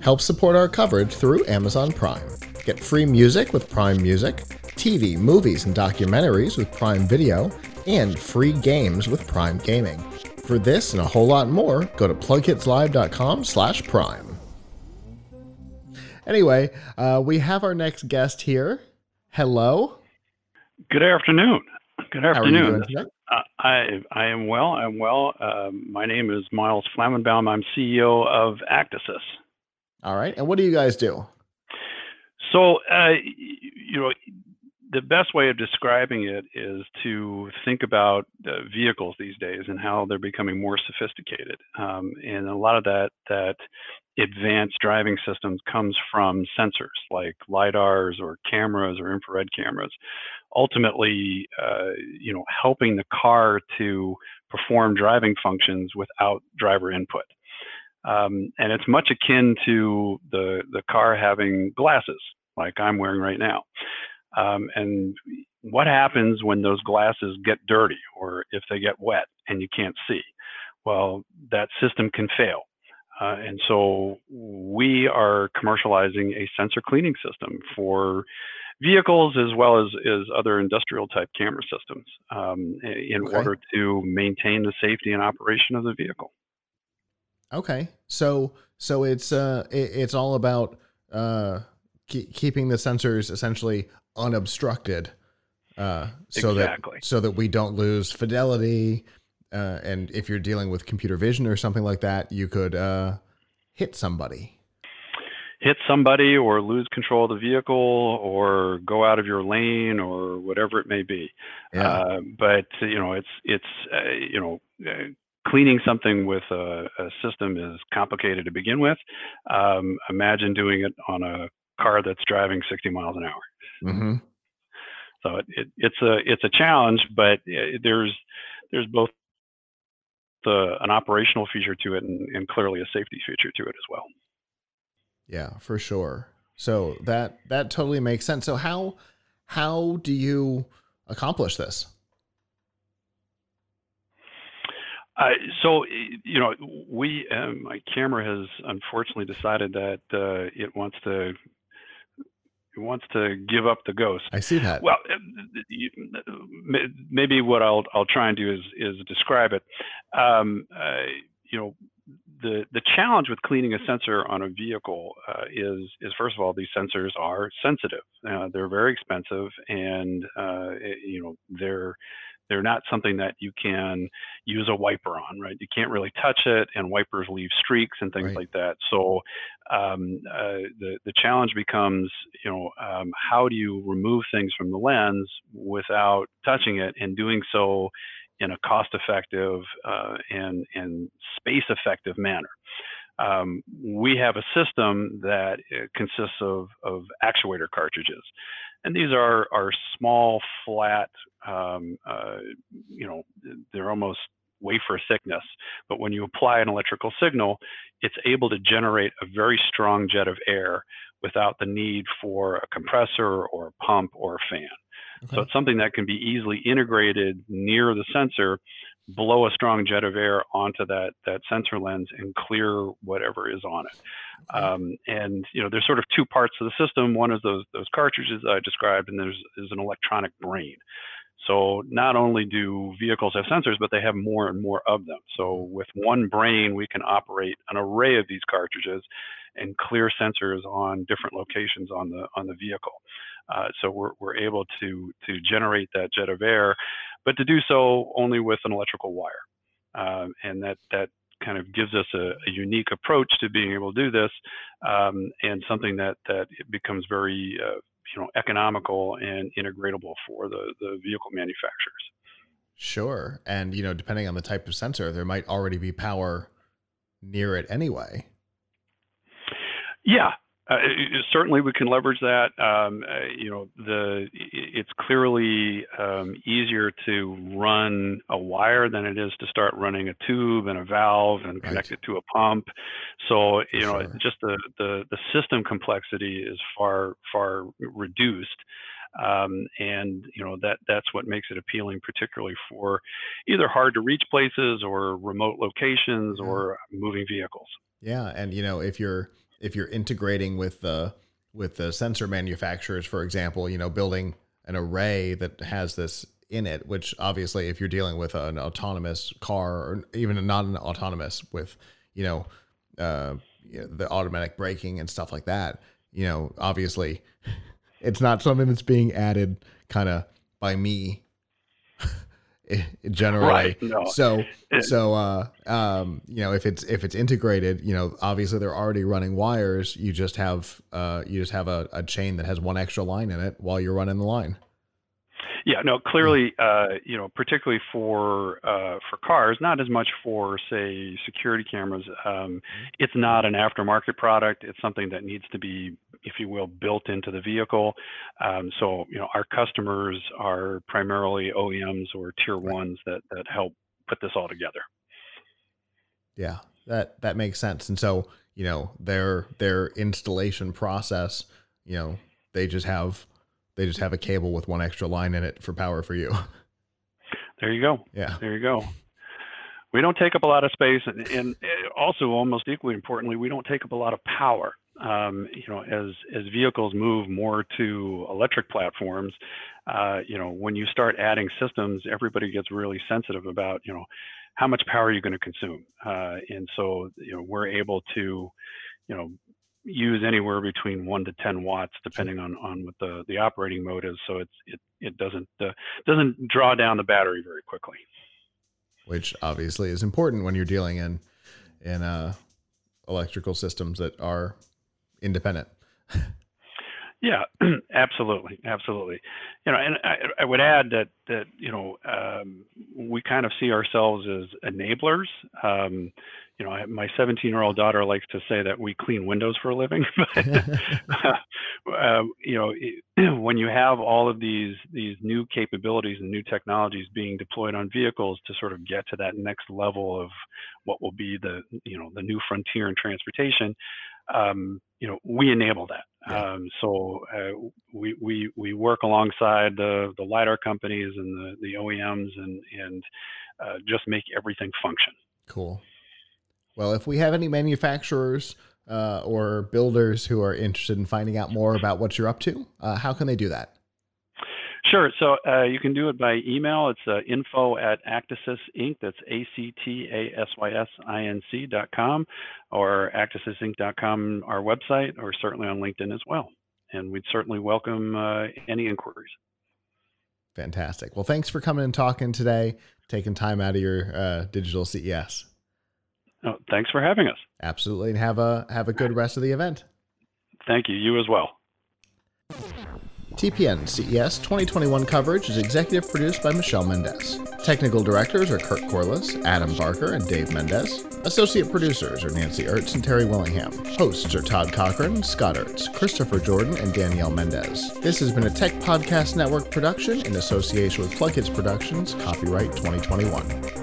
Help support our coverage through Amazon Prime. Get free music with Prime Music, TV, movies, and documentaries with Prime Video, and free games with Prime Gaming. For this and a whole lot more, go to plughitslive.com slash prime. Anyway, uh, we have our next guest here. Hello. Good afternoon. Good afternoon. Uh, I I am well. I'm well. Um, my name is Miles Flamenbaum. I'm CEO of Actasys. All right. And what do you guys do? So, uh, you know, the best way of describing it is to think about uh, vehicles these days and how they're becoming more sophisticated. Um, and a lot of that that advanced driving systems comes from sensors like lidars or cameras or infrared cameras. Ultimately, uh, you know, helping the car to perform driving functions without driver input. Um, and it's much akin to the the car having glasses like I'm wearing right now. Um, and what happens when those glasses get dirty or if they get wet and you can't see? Well, that system can fail. Uh, and so we are commercializing a sensor cleaning system for vehicles as well as, as other industrial type camera systems um, in Okay. order to maintain the safety and operation of the vehicle. Okay. So so it's uh it, it's all about uh keeping the sensors essentially unobstructed uh so Exactly. that so that we don't lose fidelity uh and if you're dealing with computer vision or something like that, you could uh hit somebody. hit somebody or lose control of the vehicle or go out of your lane or whatever it may be. Yeah. Uh, but you know, it's it's uh, you know. Uh, Cleaning something with a, a system is complicated to begin with. Um, imagine doing it on a car that's driving 60 miles an hour. Mhm. So it, it, it's a it's a challenge, but uh, there's there's both the, an operational feature to it and, and clearly a safety feature to it as well. Yeah, for sure. So that that totally makes sense. So how how do you accomplish this? Uh, so, you know, we, um, my camera has unfortunately decided that uh, it wants to wants to give up the ghost. I see that. Well, uh, maybe what I'll I'll try and do is is describe it. Um, uh, you know, the the challenge with cleaning a sensor on a vehicle uh, is is first of all these sensors are sensitive. Uh, they're very expensive, and uh, it- you know they're they're not something that you can use a wiper on, right? You can't really touch it, and wipers leave streaks and things Right. like that. So um, uh, the the challenge becomes, you know, um, how do you remove things from the lens without touching it, and doing so in a cost-effective uh, and and space-effective manner. Um, we have a system that uh, consists of, of actuator cartridges, and these are are small, flat. Um, uh, you know, they're almost wafer thickness. But when you apply an electrical signal, it's able to generate a very strong jet of air without the need for a compressor or a pump or a fan. So it's something that can be easily integrated near the sensor, blow a strong jet of air onto that that sensor lens and clear whatever is on it. Um, and you know, there's sort of two parts to the system. One is those those cartridges I described, and there's is an electronic brain. So not only do vehicles have sensors, but they have more and more of them. So with one brain, we can operate an array of these cartridges and clear sensors on different locations on the on the vehicle. Uh, so we're we're able to to generate that jet of air, but to do so only with an electrical wire, um, and that that kind of gives us a, a unique approach to being able to do this, um, and something that that becomes very uh, you know economical and integratable for the the vehicle manufacturers. Sure. And you know, depending on the type of sensor, there might already be power near it anyway. Yeah. Uh, certainly, we can leverage that. Um, uh, you know, the it's clearly um, easier to run a wire than it is to start running a tube and a valve and connect it to a pump. So, you know, just the, the the system complexity is far far reduced. Um, and you know that that's what makes it appealing, particularly for either hard to reach places or remote locations or moving vehicles. Yeah, and you know if you're if you're integrating with the with the sensor manufacturers, for example, you know, building an array that has this in it, which obviously, if you're dealing with an autonomous car or even a non autonomous with, you know, uh, the automatic braking and stuff like that, you know, obviously, it's not something that's being added kind of by me generally. Right, no. So so uh, um, you know if it's if it's integrated, you know obviously they're already running wires. You just have uh, you just have a, a chain that has one extra line in it while you're running the line. Yeah, no, clearly, uh, you know, particularly for uh, for cars, not as much for say security cameras. Um, mm-hmm. it's not an aftermarket product. It's something that needs to be, if you will, built into the vehicle. Um, so, you know, our customers are primarily OEMs or tier ones that that help put this all together. Yeah, that that makes sense. And so, you know, their their installation process, you know, they just have they just have a cable with one extra line in it for power for you. There you go. Yeah. There you go. We don't take up a lot of space, and, and also almost equally importantly, we don't take up a lot of power. Um, you know, as as vehicles move more to electric platforms, uh, you know, when you start adding systems, everybody gets really sensitive about, you know, how much power are you going to consume, uh, and so you know we're able to, you know, use anywhere between one to 10 watts, depending on, on what the, the operating mode is. So it's, it, it doesn't, uh, doesn't draw down the battery very quickly. Which obviously is important when you're dealing in, in, uh, electrical systems that are independent. Yeah, absolutely, absolutely. You know, and I, I, would add that that you know um, we kind of see ourselves as enablers. Um, you know, my 17 year old daughter likes to say that we clean windows for a living. but, uh, you know, when you have all of these these new capabilities and new technologies being deployed on vehicles to sort of get to that next level of what will be the you know the new frontier in transportation, um, you know, we enable that. Yeah. Um, so uh, we, we we work alongside the the lidar companies and the the OEMs and and uh, just make everything function. Cool. Well, if we have any manufacturers uh, or builders who are interested in finding out more about what you're up to, uh, how can they do that? Sure. So uh, you can do it by email. It's uh, info at Actasys Inc. That's A C T A S Y S I N C dot com or actasysinc.com, our website, or certainly on LinkedIn as well. And we'd certainly welcome uh, any inquiries. Fantastic. Well, thanks for coming and talking today, taking time out of your uh, digital CES. Oh, thanks for having us. Absolutely, and have a have a good rest of the event. Thank you. You as well. TPN CES 2021 coverage is executive produced by Michelle Mendez. Technical directors are Kurt Corliss, Adam Barker, and Dave Mendez. Associate producers are Nancy Ertz and Terry Willingham. Hosts are Todd Cochrane, Scott Ertz, Christopher Jordan, and Danielle Mendez. This has been a Tech Podcast Network production in association with Plughitz Productions, copyright 2021.